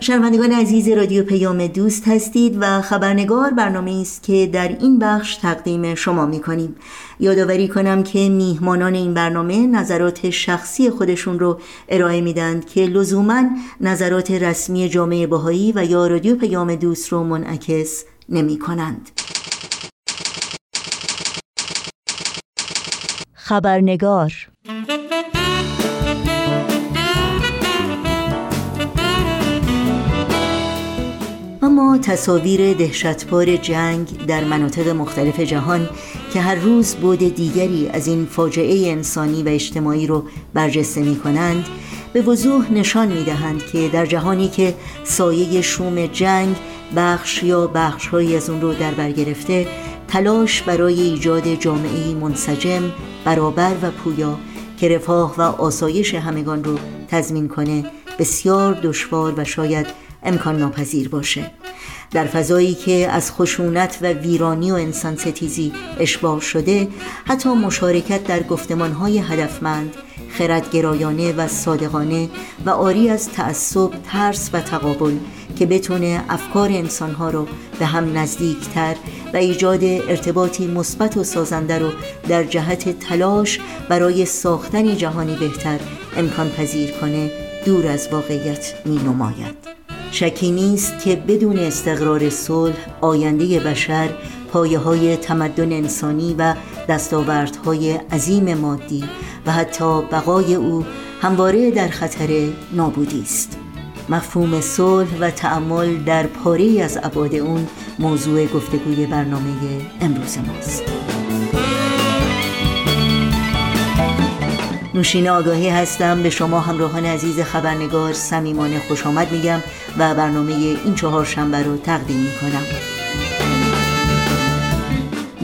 شنوندگان عزیز رادیو پیام دوست هستید و خبرنگار برنامه است که در این بخش تقدیم شما می کنیم. یادآوری کنم که میهمانان این برنامه نظرات شخصی خودشون رو ارائه میدند که لزوما نظرات رسمی جامعه باهایی و یا رادیو پیام دوست رو منعکس نمی کنند. خبرنگار تصاویر دهشتبار جنگ در مناطق مختلف جهان که هر روز بود دیگری از این فاجعه انسانی و اجتماعی رو برجسته می کنند به وضوح نشان می دهند که در جهانی که سایه شوم جنگ بخش یا بخشهایی از اون رو در بر گرفته تلاش برای ایجاد جامعه منسجم برابر و پویا که رفاه و آسایش همگان رو تضمین کنه بسیار دشوار و شاید امکان ناپذیر باشه. در فضایی که از خشونت و ویرانی و انسان ستیزی اشباه شده حتی مشارکت در گفتمانهای هدفمند خردگرایانه و صادقانه و آری از تعصب، ترس و تقابل که بتونه افکار انسانها رو به هم نزدیکتر و ایجاد ارتباطی مثبت و سازنده رو در جهت تلاش برای ساختن جهانی بهتر امکان پذیر کنه دور از واقعیت می نماید. شکی نیست که بدون استقرار صلح آینده بشر پایه های تمدن انسانی و دستاوردهای عظیم مادی و حتی بقای او همواره در خطر نابودی است. مفهوم صلح و تعمل در پاره از ابعاد اون موضوع گفتگوی برنامه امروز ماست. نوشین آگاهی هستم. به شما همراهان عزیز خبرنگار صمیمانه خوش آمد میگم و برنامه این چهار شنبه رو تقدیم می‌کنم.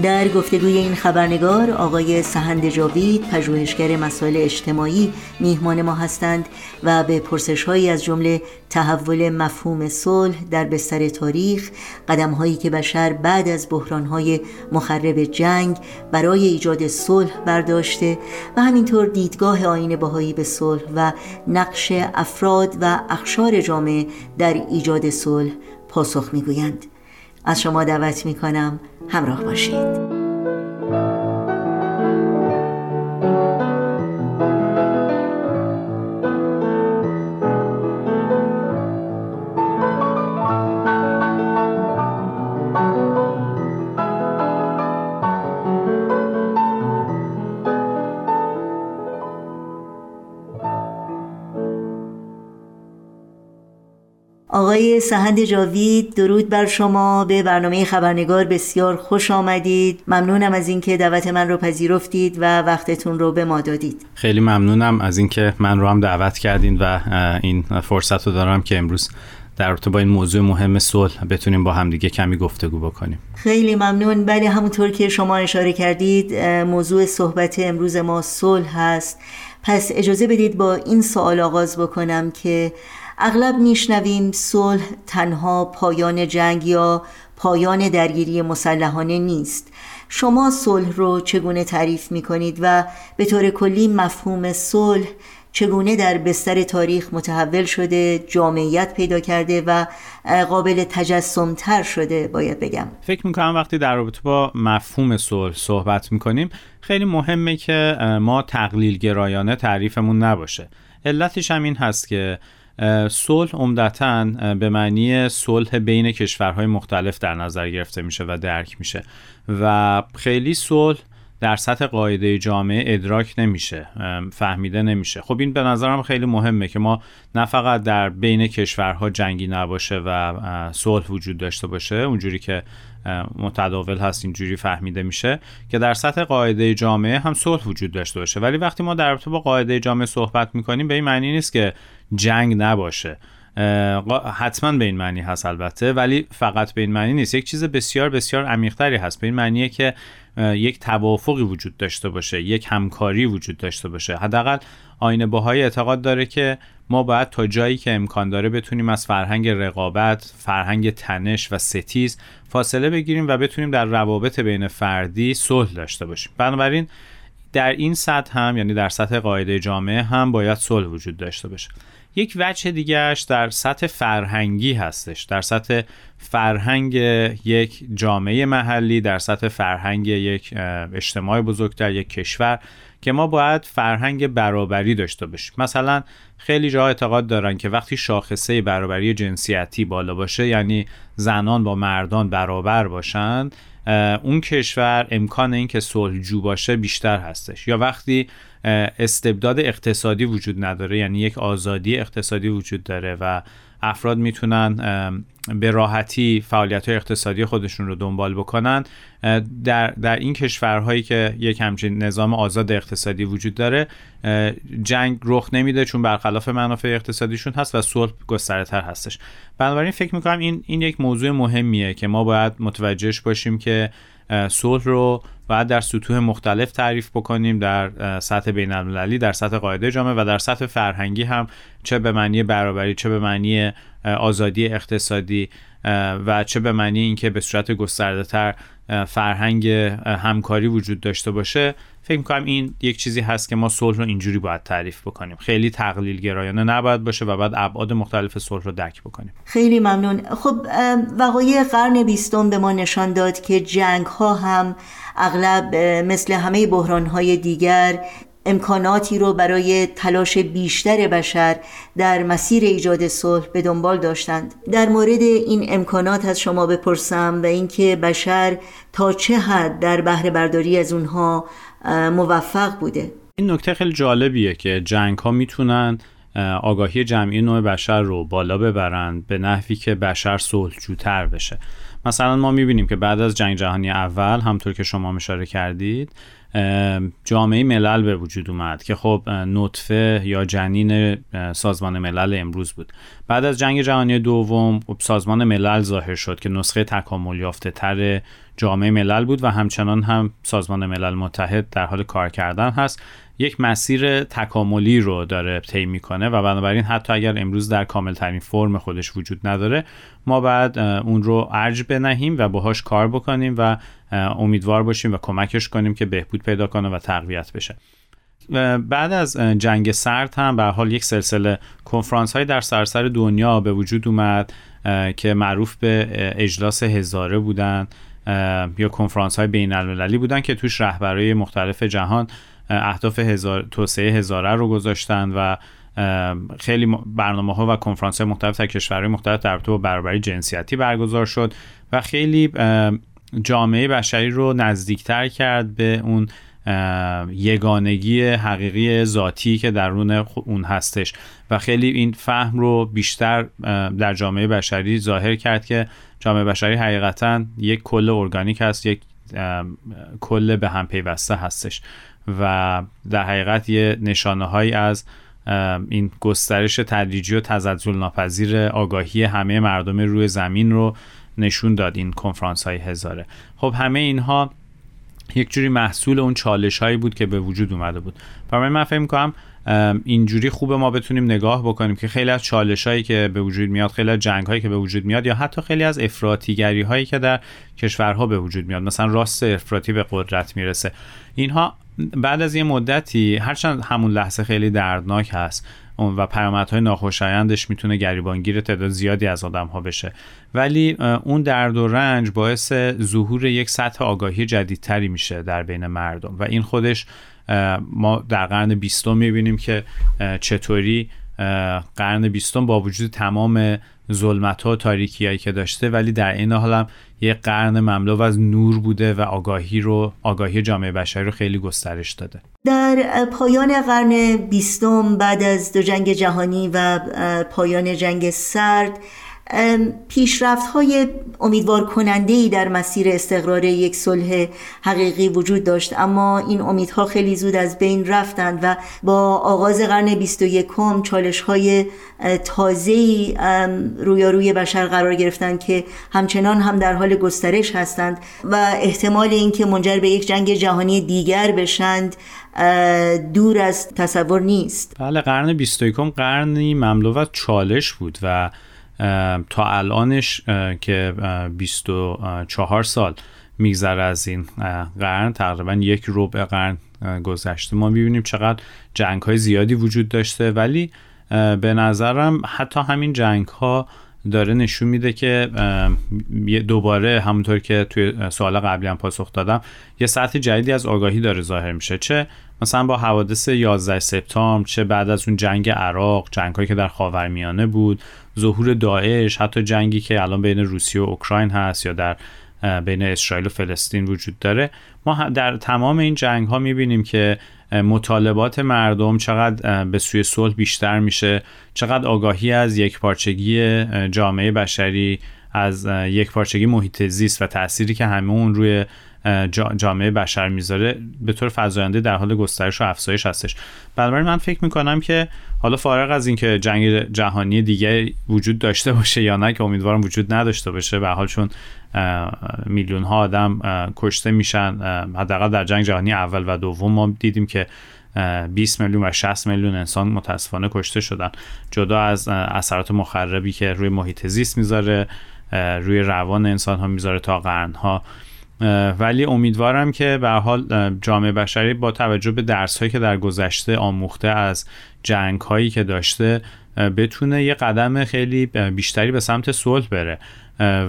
در گفتگوی این خبرنگار آقای سهند جاوید پژوهشگر مسائل اجتماعی میهمان ما هستند و به پرسش هایی از جمله تحول مفهوم صلح در بستر تاریخ قدم هایی که بشر بعد از بحران های مخرب جنگ برای ایجاد صلح برداشته و همینطور دیدگاه آین باهایی به صلح و نقش افراد و اخشار جامعه در ایجاد صلح پاسخ می‌گویند. از شما دعوت می کنم همراه باشید. آقای سهند جاوید درود بر شما. به برنامه خبرنگار بسیار خوش آمدید. ممنونم از اینکه دعوت من رو پذیرفتید و وقتتون رو به ما دادید. خیلی ممنونم از اینکه من رو هم دعوت کردین و این فرصت رو دارم که امروز در رابطه با این موضوع مهم صلح بتونیم با همدیگه کمی گفتگو بکنیم. خیلی ممنون. بله همونطور که شما اشاره کردید موضوع صحبت امروز ما صلح هست. پس اجازه بدید با این سوال آغاز بکنم که اغلب میشنویم صلح تنها پایان جنگ یا پایان درگیری مسلحانه نیست. شما صلح رو چگونه تعریف می کنید و به طور کلی مفهوم صلح چگونه در بستر تاریخ متحول شده جامعیت پیدا کرده و قابل تجسم تر شده باید بگم؟ فکر می‌کنم وقتی در رابطه با مفهوم صلح صحبت می‌کنیم خیلی مهمه که ما تقلیل گرایانه تعریفمون نباشه. علتش هم این هست که صلح عمدتا به معنی صلح بین کشورهای مختلف در نظر گرفته میشه و درک میشه و خیلی صلح در سطح قاعده جامعه ادراک نمیشه فهمیده نمیشه. خب این به نظرم خیلی مهمه که ما نه فقط در بین کشورها جنگی نباشه و صلح وجود داشته باشه اونجوری که متداول هست اینجوری فهمیده میشه که در سطح قاعده جامعه هم صلح وجود داشته باشه. ولی وقتی ما در رابطه با قاعده جامعه صحبت می‌کنیم به این معنی نیست که جنگ نباشه. حتما به این معنی هست البته ولی فقط به این معنی نیست. یک چیز بسیار بسیار عمیقتری هست. به این معنیه که یک توافقی وجود داشته باشه یک همکاری وجود داشته باشه. حداقل آینه باهای اعتقاد داره که ما باید تا جایی که امکان داره بتونیم از فرهنگ رقابت، فرهنگ تنش و ستیز فاصله بگیریم و بتونیم در روابط بین فردی صلح داشته باشیم. بنابراین در این سطح هم یعنی در سطح قاعده جامعه هم باید صلح وجود داشته باشه. یک وجه دیگهش در سطح فرهنگی هستش در سطح فرهنگ یک جامعه محلی در سطح فرهنگ یک اجتماع بزرگتر یک کشور که ما باید فرهنگ برابری داشته باشیم مثلا خیلی جا اعتقاد دارن که وقتی شاخصه برابری جنسیتی بالا باشه یعنی زنان با مردان برابر باشند اون کشور امکان اینکه صلحجو باشه بیشتر هستش. یا وقتی استبداد اقتصادی وجود نداره یعنی یک آزادی اقتصادی وجود داره و افراد می‌تونن به راحتی فعالیت های اقتصادی خودشون رو دنبال بکنن در, در این کشورهایی که یک همچین نظام آزاد اقتصادی وجود داره جنگ رخ نمیده چون برخلاف منافع اقتصادیشون هست و صلح گسترده تر هستش. بنابراین فکر می‌کنم این, این یک موضوع مهمیه که ما باید متوجهش باشیم که صلح رو باید در سطوح مختلف تعریف بکنیم در سطح بین المللی در سطح قاعده جامعه و در سطح فرهنگی هم چه به معنی برابری چه به معنی آزادی اقتصادی و چه به معنی اینکه به صورت گسترده تر فرهنگ همکاری وجود داشته باشه. فکر می‌کنم این یک چیزی هست که ما صلح رو اینجوری باید تعریف بکنیم. خیلی تقلیل گرایانه نباید باشه و بعد ابعاد مختلف صلح رو درک بکنیم. خیلی ممنون. خب وقایع قرن بیستم به ما نشان داد که جنگ ها هم اغلب مثل همه بحران های دیگر امکاناتی رو برای تلاش بیشتر بشر در مسیر ایجاد صلح به دنبال داشتند. در مورد این امکانات از شما بپرسم و اینکه بشر تا چه حد در بهره برداری از اونها موفق بوده. این نکته خیلی جالبیه که جنگ ها می‌تونن آگاهی جمعی نوع بشر رو بالا ببرند به نحوی که بشر صلحجوتر بشه. مثلا ما می‌بینیم که بعد از جنگ جهانی اول همطور که شما اشاره کردید جامعه ملل به وجود اومد که خب نطفه یا جنین سازمان ملل امروز بود. بعد از جنگ جهانی دوم خب سازمان ملل ظاهر شد که نسخه تکامل یافته تر جامعه ملل بود و همچنان هم سازمان ملل متحد در حال کار کردن هست. یک مسیر تکاملی رو داره طی می‌کنه و بنابراین حتی اگر امروز در کامل ترین فرم خودش وجود نداره ما بعد اون رو ارج بنهیم و باهاش کار بکنیم و امیدوار باشیم و کمکش کنیم که بهبود پیدا کنه و تقویت بشه. بعد از جنگ سرد هم به حال یک سلسله کنفرانس های در سراسر دنیا به وجود اومد که معروف به اجلاس هزاره بودن یا کنفرانس های بین المللی بودن که توش رهبرای مختلف جهان اهداف هزار، توسعه هزاره رو گذاشتن و خیلی برنامه ها و کنفرانس های مختلف در کشورهای مختلف در با برابری جنسیتی برگزار شد و خیلی جامعه بشری رو نزدیکتر کرد به اون یگانگی حقیقی ذاتی که درون اون هستش و خیلی این فهم رو بیشتر در جامعه بشری ظاهر کرد که جامعه بشری حقیقتا یک کل ارگانیک هست یک کل به هم پیوسته هستش. و در حقیقت یه نشانه هایی از این گسترش تدریجی و تزلزل ناپذیر آگاهی همه مردم روی زمین رو نشون داد این کنفرانس های هزاره. خب همه اینها یک جوری محصول اون چالش هایی بود که به وجود اومده بود. برای من فکر کنم اینجوری خوبه ما بتونیم نگاه بکنیم که خیلی از چالش هایی که به وجود میاد خیلی از جنگ هایی که به وجود میاد یا حتی خیلی از افراطیگری هایی که در کشورها به وجود میاد. مثلا راست افراطی به قدرت می‌رسه. اینها بعد از یه مدتی هرچند همون لحظه خیلی دردناک هست و پیامدهای ناخوشایندش می‌تونه گریبانگیر تعداد زیادی از آدم ها بشه. ولی اون درد و رنج باعث ظهور یک سطح آگاهی جدیدتری میشه در بین مردم. و این خودش ما در قرن بیستم می‌بینیم که چطوری قرن بیستم با وجود تمام ظلمت ها و تاریکی هایی که داشته ولی در این حال هم یه قرن مملو از نور بوده و آگاهی رو آگاهی جامعه بشری رو خیلی گسترش داده. در پایان قرن بیستم بعد از دو جنگ جهانی و پایان جنگ سرد پیشرفت های امیدوار کننده ای در مسیر استقرار یک صلح حقیقی وجود داشت. اما این امیدها خیلی زود از بین رفتند و با آغاز قرن 21 چالش های تازه رویاروی بشر قرار گرفتند که همچنان هم در حال گسترش هستند و احتمال اینکه منجر به یک جنگ جهانی دیگر بشند دور از تصور نیست. بله قرن 21 قرنی مملو از چالش بود و تا الانش که 24 سال میگذره از این قرن تقریبا یک ربع قرن گذشته. ما می‌بینیم چقدر جنگ های زیادی وجود داشته ولی به نظرم حتی همین جنگ ها داره نشون میده که دوباره همونطور که توی سوال قبلی هم پاسخ دادم یه سطح جدیدی از آگاهی داره ظاهر میشه. چه مثلا با حوادث 11 سپتامبر چه بعد از اون جنگ عراق جنگ هایی که در خاورمیانه بود ظهور داعش حتی جنگی که الان بین روسیه و اوکراین هست یا در بین اسرائیل و فلسطین وجود داره. ما در تمام این جنگ ها می‌بینیم که مطالبات مردم چقدر به سوی صلح بیشتر میشه چقدر آگاهی از یک پارچگی جامعه بشری از یک پارچگی محیط زیست و تأثیری که همه اون روی جامعه بشر می‌ذاره به طور فزاینده در حال گسترش و افزایش هستش. بنابراین من فکر می‌کنم که حالا فارغ از اینکه جنگ جهانی دیگه وجود داشته باشه یا نه که امیدوارم وجود نداشته باشه به حال چون میلیون ها آدم کشته میشن حداقل در جنگ جهانی اول و دوم ما دیدیم که 20 میلیون و 60 میلیون انسان متاسفانه کشته شدن. جدا از اثرات مخربی که روی محیط زیست می‌ذاره روی روان انسان ها می‌ذاره تا قرن ها ولی امیدوارم که به حال جامعه بشری با توجه به درس هایی که در گذشته آموخته از جنگ هایی که داشته بتونه یه قدم خیلی بیشتری به سمت صلح بره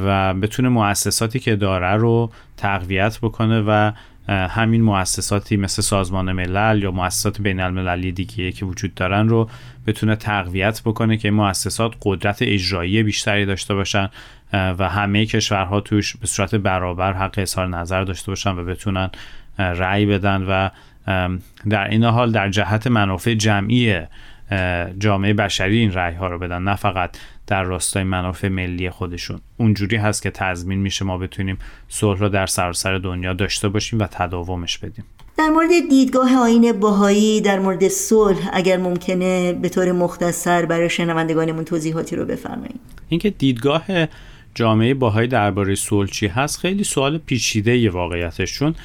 و بتونه مؤسساتی که داره رو تقویت بکنه و همین مؤسساتی مثل سازمان ملل یا مؤسسات بین المللی دیگه که وجود دارن رو بتونه تقویت بکنه که مؤسسات قدرت اجرایی بیشتری داشته باشن و همه کشورها توش به صورت برابر حق اظهار نظر داشته باشن و بتونن رأی بدن و در این حال در جهت منافع جمعی جامعه بشری این رأی ها رو بدن. نه فقط در راستای منافع ملی خودشون. اونجوری هست که تضمین میشه ما بتونیم صلح رو در سراسر دنیا داشته باشیم و تداومش بدیم. در مورد دیدگاه آین باهایی در مورد صلح اگر ممکنه به طور مختصر برای شنوندگانمون توضیحاتی رو بفرمایید. اینکه دیدگاه جامعه باهایی درباره صلح چی هست خیلی سوال پیچیده ی واقعیتش چون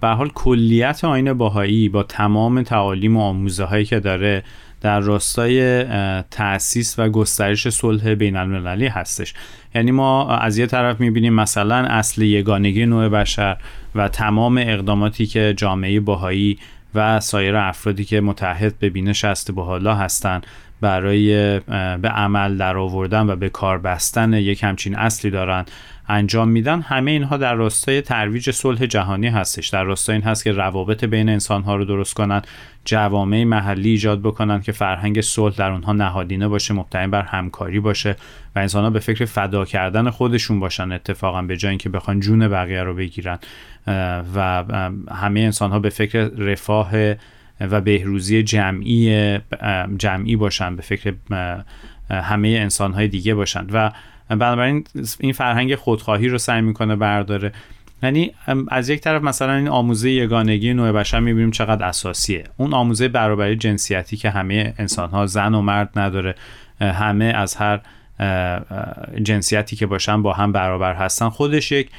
به حال کلیت آین باهایی با تمام تعالیم و آموزه هایی که داره در راستای تأسیس و گسترش صلح بین المللی هستش. یعنی ما از یه طرف می‌بینیم مثلا اصل یگانگی نوع بشر و تمام اقداماتی که جامعه باهایی و سایر افرادی که متحد به بینش است حالا هستند برای به عمل در آوردن و به کار بستن یک همچین اصلی دارن انجام میدن همه اینها در راستای ترویج صلح جهانی هستش. در راستای این هست که روابط بین انسان ها رو درست کنن جوامع محلی ایجاد بکنن که فرهنگ صلح در اونها نهادینه باشه مبتنی بر همکاری باشه و انسان ها به فکر فدا کردن خودشون باشن اتفاقا به جای اینکه بخوان جون بقیه رو بگیرن. و همه انسان ها به فکر رفاه و بهروزی جمعی جمعی باشن به فکر همه انسان های دیگه باشن. و بنابراین این فرهنگ خودخواهی رو سعی می‌کنه برداره. یعنی از یک طرف مثلا این آموزه یگانگی نوع بشر می‌بینیم چقدر اساسیه. اون آموزه برابری جنسیتی که همه انسان ها زن و مرد نداره همه از هر جنسیتی که باشن با هم برابر هستن. خودش یک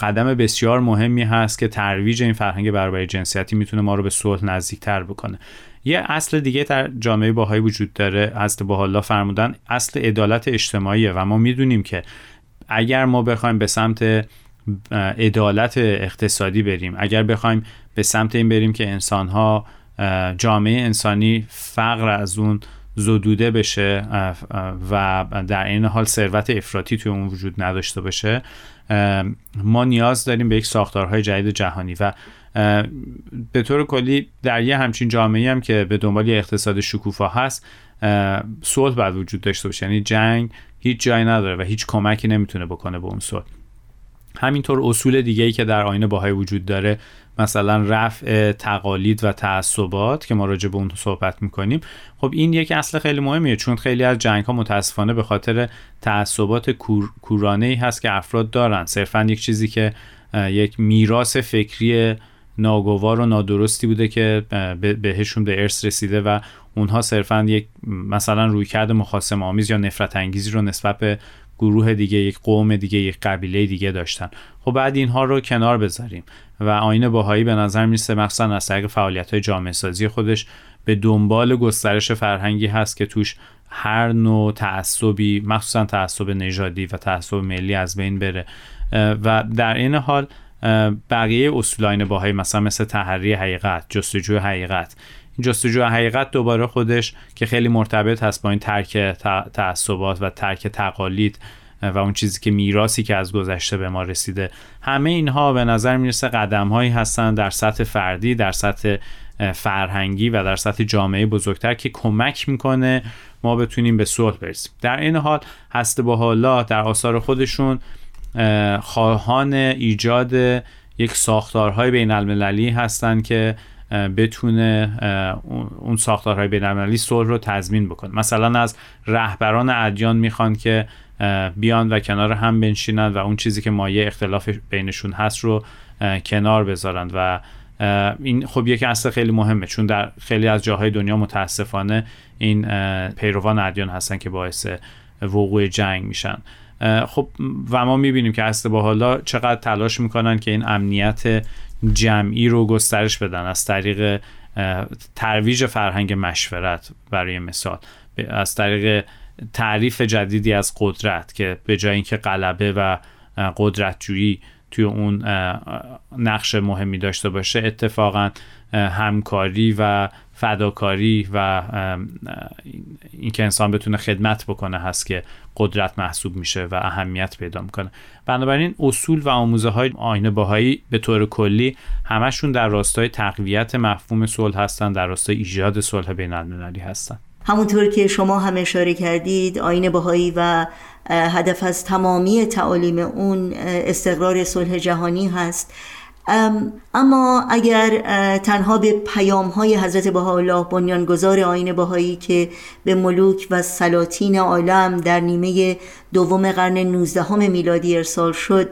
قدم بسیار مهمی هست که ترویج این فرهنگ برابری جنسیتی می‌تونه ما رو به صلح نزدیکتر بکنه. یه اصل دیگه در جامعه باهایی وجود داره اصل باحالا فرمودن اصل عدالت اجتماعیه و ما می‌دونیم که اگر ما بخوایم به سمت عدالت اقتصادی بریم اگر بخوایم به سمت این بریم که انسانها جامعه انسانی فقر از اون زدوده بشه و در این حال ثروت افراطی توی اون وجود نداشته باشه ما نیاز داریم به یک ساختارهای جدید جهانی و به طور کلی در یه همچین جامعه هم که به دنبال یه اقتصاد شکوفا هست صلح باید وجود داشته باشه. یعنی جنگ هیچ جایی نداره و هیچ کمکی نمی‌تونه بکنه به اون صلح. همینطور اصول دیگه ای که در آینه باهای وجود داره مثلا رفع تقالید و تعصبات که ما راجع به اون صحبت می‌کنیم. خب این یک اصل خیلی مهمیه چون خیلی از جنگ ها متاسفانه به خاطر تعصبات کور، کورانه ای هست که افراد دارن. صرفا یک چیزی که یک میراث فکری ناگوار و نادرستی بوده که بهشون به ارث رسیده و اونها صرفا یک مثلا رویکرد مخاسم آمیز یا نفرت انگیزی رو نسبت به گروه دیگه یک قوم دیگه یک قبیله دیگه داشتن. خب بعد اینها رو کنار بذاریم و آین باهایی به نظر می‌رسه مخصوصا از طریق فعالیت های جامعه سازی خودش به دنبال گسترش فرهنگی هست که توش هر نوع تعصبی مخصوصا تعصب نژادی و تعصب ملی از بین بره. و در این حال بقیه اصول آین باهایی مثلا مثل تحری حقیقت جستجوی حقیقت. جستجوی حقیقت دوباره خودش که خیلی مرتبط هست با این ترک تعصبات و ترک تقالید و اون چیزی که میراسی که از گذشته به ما رسیده. همه اینها به نظر می‌رسه قدم هایی هستن در سطح فردی در سطح فرهنگی و در سطح جامعه بزرگتر که کمک می‌کنه ما بتونیم به صلح برسیم. در این حال هست با حالا در آثار خودشون خواهان ایجاد یک ساختارهای بین المللی هستند که بتونه اون ساختارهای بین المللی صلح رو تضمین بکنه. مثلا از رهبران ادیان می‌خوان که بیان و کنار هم بنشینند و اون چیزی که مایه اختلاف بینشون هست رو کنار بذارند و این خب یک اصل خیلی مهمه چون در خیلی از جاهای دنیا متاسفانه این پیروان ادیان هستن که باعث وقوع جنگ میشن. خب و ما می‌بینیم که اصل با حالا چقدر تلاش می‌کنن که این امنیت جمعی رو گسترش بدن از طریق ترویج فرهنگ مشورت برای مثال از طریق تعریف جدیدی از قدرت که به جای اینکه غلبه و قدرتجویی توی اون نقش مهمی داشته باشه اتفاقا همکاری و فداکاری و اینکه انسان بتونه خدمت بکنه هست که قدرت محسوب میشه و اهمیت پیدا می‌کنه. بنابراین اصول و آموزه های آینه باهایی به طور کلی همشون در راستای تقویت مفهوم صلح هستن در راستای ایجاد صلح بین المللی هستن. همونطور که شما هم اشاره کردید آین بهایی و هدف از تمامی تعالیم اون استقرار صلح جهانی هست. اما اگر تنها به پیام های حضرت بهاءالله بنیانگذار آین بهایی که به ملوک و سلاطین عالم در نیمه دوم قرن 19 میلادی ارسال شد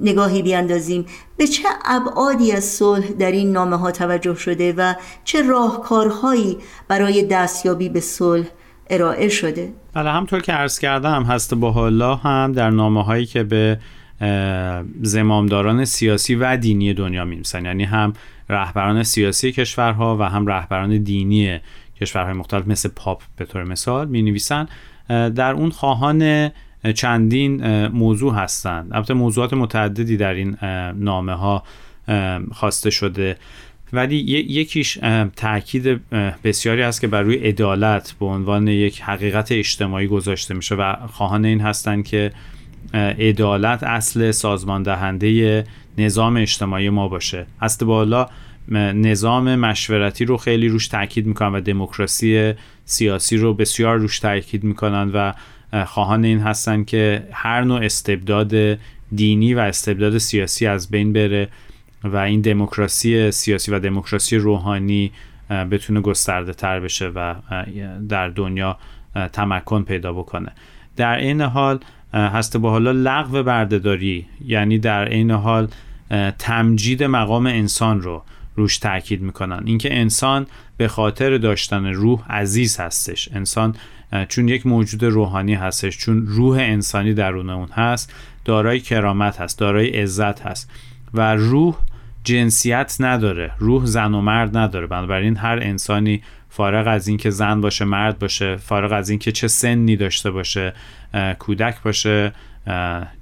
نگاهی بیاندازیم. به چه ابعادی از صلح در این نامه ها توجه شده و چه راهکارهایی برای دستیابی به صلح ارائه شده؟ بله همطور که عرض کردم هست با الله هم در نامه هایی که به زمامداران سیاسی و دینی دنیا می‌رسن یعنی هم رهبران سیاسی کشورها و هم رهبران دینی کشورهای مختلف مثل پاپ به طور مثال می نویسن در اون خواهان چندین موضوع هستند. البته موضوعات متعددی در این نامه ها خواسته شده. ولی یکیش تاکید بسیاری هست که بر روی عدالت به عنوان یک حقیقت اجتماعی گذاشته میشه و خواهان این هستند که عدالت اصل سازمان دهنده نظام اجتماعی ما باشه. هست بالا نظام مشورتی رو خیلی روش تاکید می‌کنن و دموکراسی سیاسی رو بسیار روش تاکید می‌کنن و خواهان این هستن که هر نوع استبداد دینی و استبداد سیاسی از بین بره و این دموکراسی سیاسی و دموکراسی روحانی بتونه گسترده تر بشه و در دنیا تمکن پیدا بکنه. در این حال هست با حالا لغو بردهداری یعنی در این حال تمجید مقام انسان رو روش تاکید می‌کنن. اینکه انسان به خاطر داشتن روح عزیز هستش. انسان چون یک موجود روحانی هستش چون روح انسانی درون اون هست دارای کرامت هست دارای عزت هست و روح جنسیت نداره روح زن و مرد نداره. بنابراین هر انسانی فارغ از اینکه زن باشه مرد باشه فارغ از اینکه چه سنی داشته باشه کودک باشه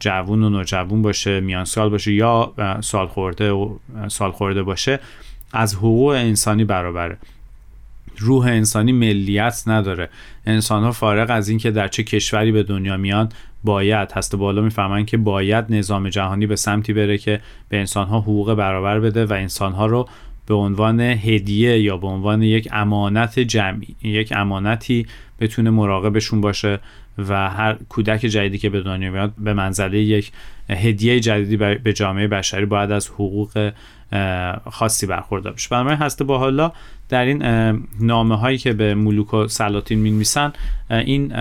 جوون و نوجوون باشه میان سال باشه یا سال خورده و سال خورده باشه از حقوق انسانی برابره. روح انسانی ملیت نداره. انسان ها فارغ از اینکه در چه کشوری به دنیا میان باید هست بالا می‌فهمن که باید نظام جهانی به سمتی بره که به انسان ها حقوق برابر بده و انسان ها رو به عنوان هدیه یا به عنوان یک امانت جمعی. یک امانتی بتونه مراقبشون باشه و هر کودک جدیدی که به دنیا میاد به منزله یک هدیه جدیدی به جامعه بشری باید از حقوق خاصی برخوردار بشه. بنابراین هسته با حالا در این نامه هایی که به ملوک و سلاطین می این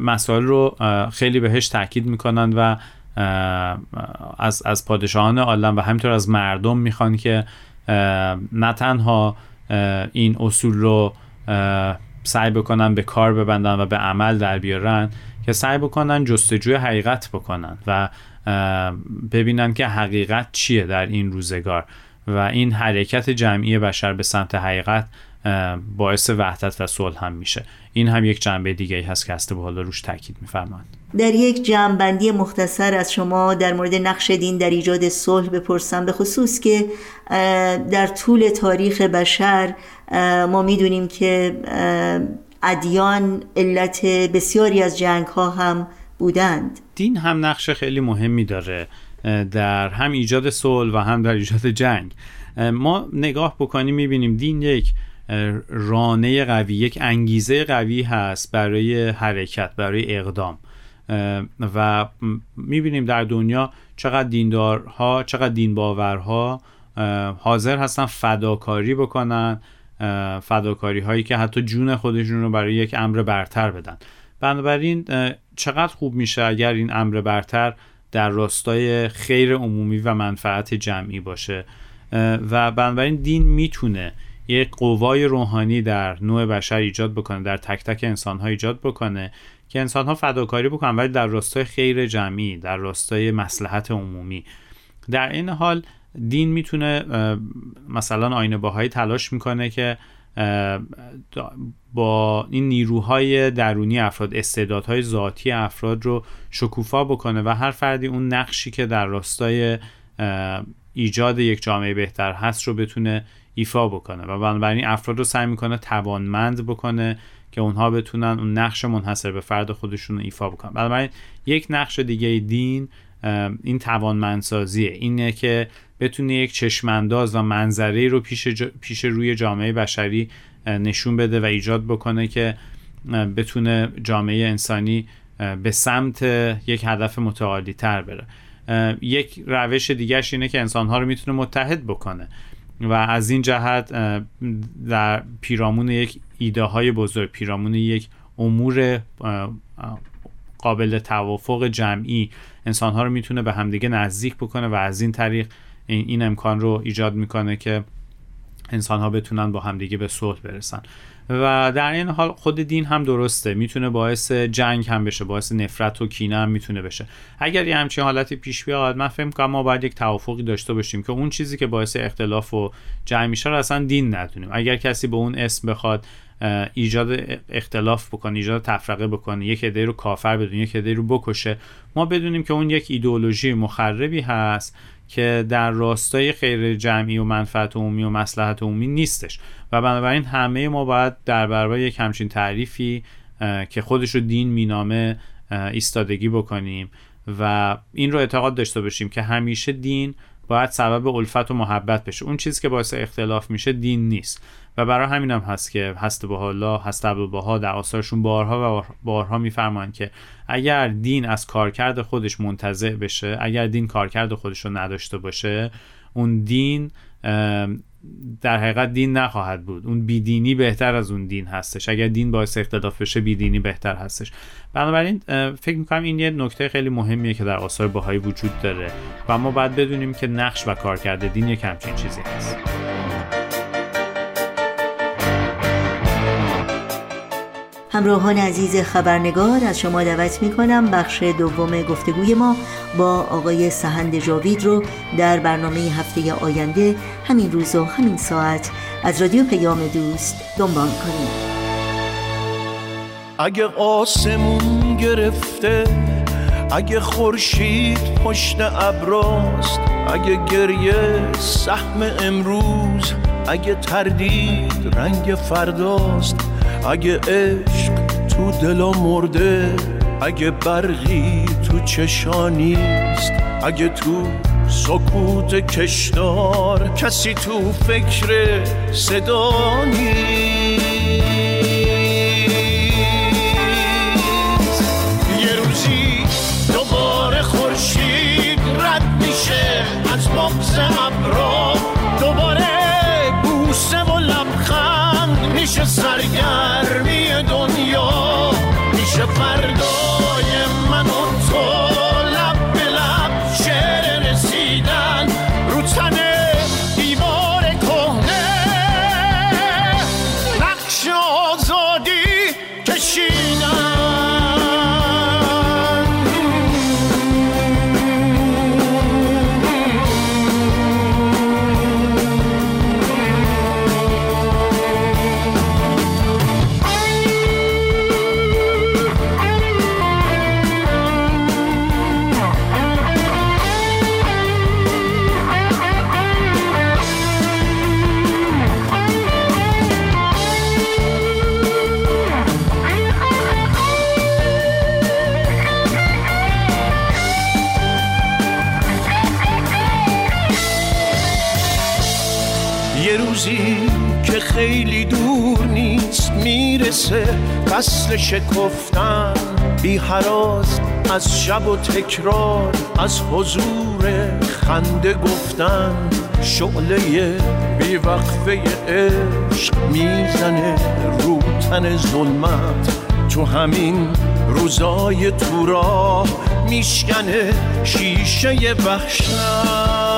مسائل رو خیلی بهش تاکید می‌کنن و از, از پادشاهان عالم و همینطور از مردم می‌خوان که نه تنها این اصول رو سعی بکنن به کار ببندن و به عمل در بیارن که سعی بکنن جستجوی حقیقت بکنن و ببینن که حقیقت چیه در این روزگار و این حرکت جمعی بشر به سمت حقیقت باعث وحدت و صلح هم میشه. این هم یک جنبه دیگه هست که هست حالا روش تاکید میفرمایند در یک جمعبندی مختصر از شما در مورد نقش دین در ایجاد صلح بپرسم به خصوص که در طول تاریخ بشر ما می‌دونیم که ادیان علت بسیاری از جنگ ها هم بودند. دین هم نقش خیلی مهمی داره در هم ایجاد صلح و هم در ایجاد جنگ. ما نگاه بکنیم می‌بینیم دین یک رانه قوی یک انگیزه قوی هست برای حرکت برای اقدام. و می‌بینیم در دنیا چقدر دیندارها چقدر دینباورها حاضر هستن فداکاری بکنن فداکاری هایی که حتی جون خودشون رو برای یک امر برتر بدن. بنابراین چقدر خوب میشه اگر این امر برتر در راستای خیر عمومی و منفعت جمعی باشه. و بنابراین دین می‌تونه یک قوای روحانی در نوع بشر ایجاد بکنه در تک تک انسان ها ایجاد بکنه که انسان ها فداکاری بکنن ولی در راستای خیر جمعی در راستای مسلحت عمومی. در این حال دین می‌تونه مثلا آینه باهایی تلاش می‌کنه که با این نیروهای درونی افراد استعدادهای ذاتی افراد رو شکوفا بکنه و هر فردی اون نقشی که در راستای ایجاد یک جامعه بهتر هست رو بتونه ایفا بکنه. و بنابراین افراد رو سعی می‌کنه توانمند بکنه که اونها بتونن اون نقش منحصر به فرد خودشون رو ایفا بکنن. بنابراین یک نقش دیگه دین این توانمندسازیه. اینه که بتونه یک چشمانداز و منظره رو پیش, پیش روی جامعه بشری نشون بده و ایجاد بکنه که بتونه جامعه انسانی به سمت یک هدف متعالی تر بره یک روش دیگرش اینه که انسانها رو می‌تونه متحد بکنه. و از این جهت در پیرامون یک ایده های بزرگ پیرامون یک امور قابل توافق جمعی انسانها رو می‌تونه به همدیگه نزدیک بکنه و از این طریق این امکان رو ایجاد می‌کنه که انسان ها بتونن با همدیگه به صلح برسن. و در این حال خود دین هم درسته. می‌تونه باعث جنگ هم بشه باعث نفرت و کینه هم می‌تونه بشه. اگر یه همچین حالتی پیش بیاد من فکر کنم ما باید یک توافقی داشته باشیم که اون چیزی که باعث اختلاف و جنگ میشه رو اصلا دین ندونیم. اگر کسی به اون اسم بخواد ایجاد اختلاف بکنه ایجاد تفرقه بکنه یک عده رو کافر بدون یک عده رو بکشه. ما بدونیم که اون یک ایدئولوژی مخربی هست که در راستای خیر جمعی و منفعت عمومی و مسلحت عمومی نیستش. و بنابراین همه ما باید در برابر یک همچین تعریفی که خودش رو دین مینامه ایستادگی بکنیم. و این رو اعتقاد داشته باشیم که همیشه دین باید سبب الفت و محبت بشه. اون چیزی که باعث اختلاف میشه دین نیست. و برای همین هم هست که هست به حالا هست ها در آثارشون بارها و بارها میفرمان که اگر دین از کارکرد خودش منتظع بشه اگر دین کارکرد خودش رو نداشته باشه اون دین در حقیقت دین نخواهد بود. اون بیدینی بهتر از اون دین هستش. اگر دین باعث اختلاف بشه بیدینی بهتر هستش. بنابراین فکر می‌کنم این یه نکته خیلی مهمیه که در آثار باهایی وجود داره. و ما باید بدونیم که نقش و کارکرد دین یک همچین چیزی هست. همراهان عزیز خبرنگار از شما دعوت می کنم بخش دوم گفتگوی ما با آقای سهند جاوید رو در برنامه هفته آینده همین روز و همین ساعت از رادیو پیام دوست دنبال کنید اگه آسمون گرفته اگه خورشید پشت ابراست اگه گریه سهم امروز اگه تردید رنگ فرداست اگه عشق تو دلا مرده اگه برقی تو چشانیست اگه تو سکوت کشدار کسی تو فکر صدا یه روزی دوباره خورشید رد میشه از بغز ابرا میشه سرگرمی دنیا میشه فردای شکفتن بی حراز از شب و تکرار از حضور خنده گفتن. شعله بی وقفه عشق می‌زنه رو تن ظلمت. تو همین روزای تو راه میشکنه شیشه وحشت.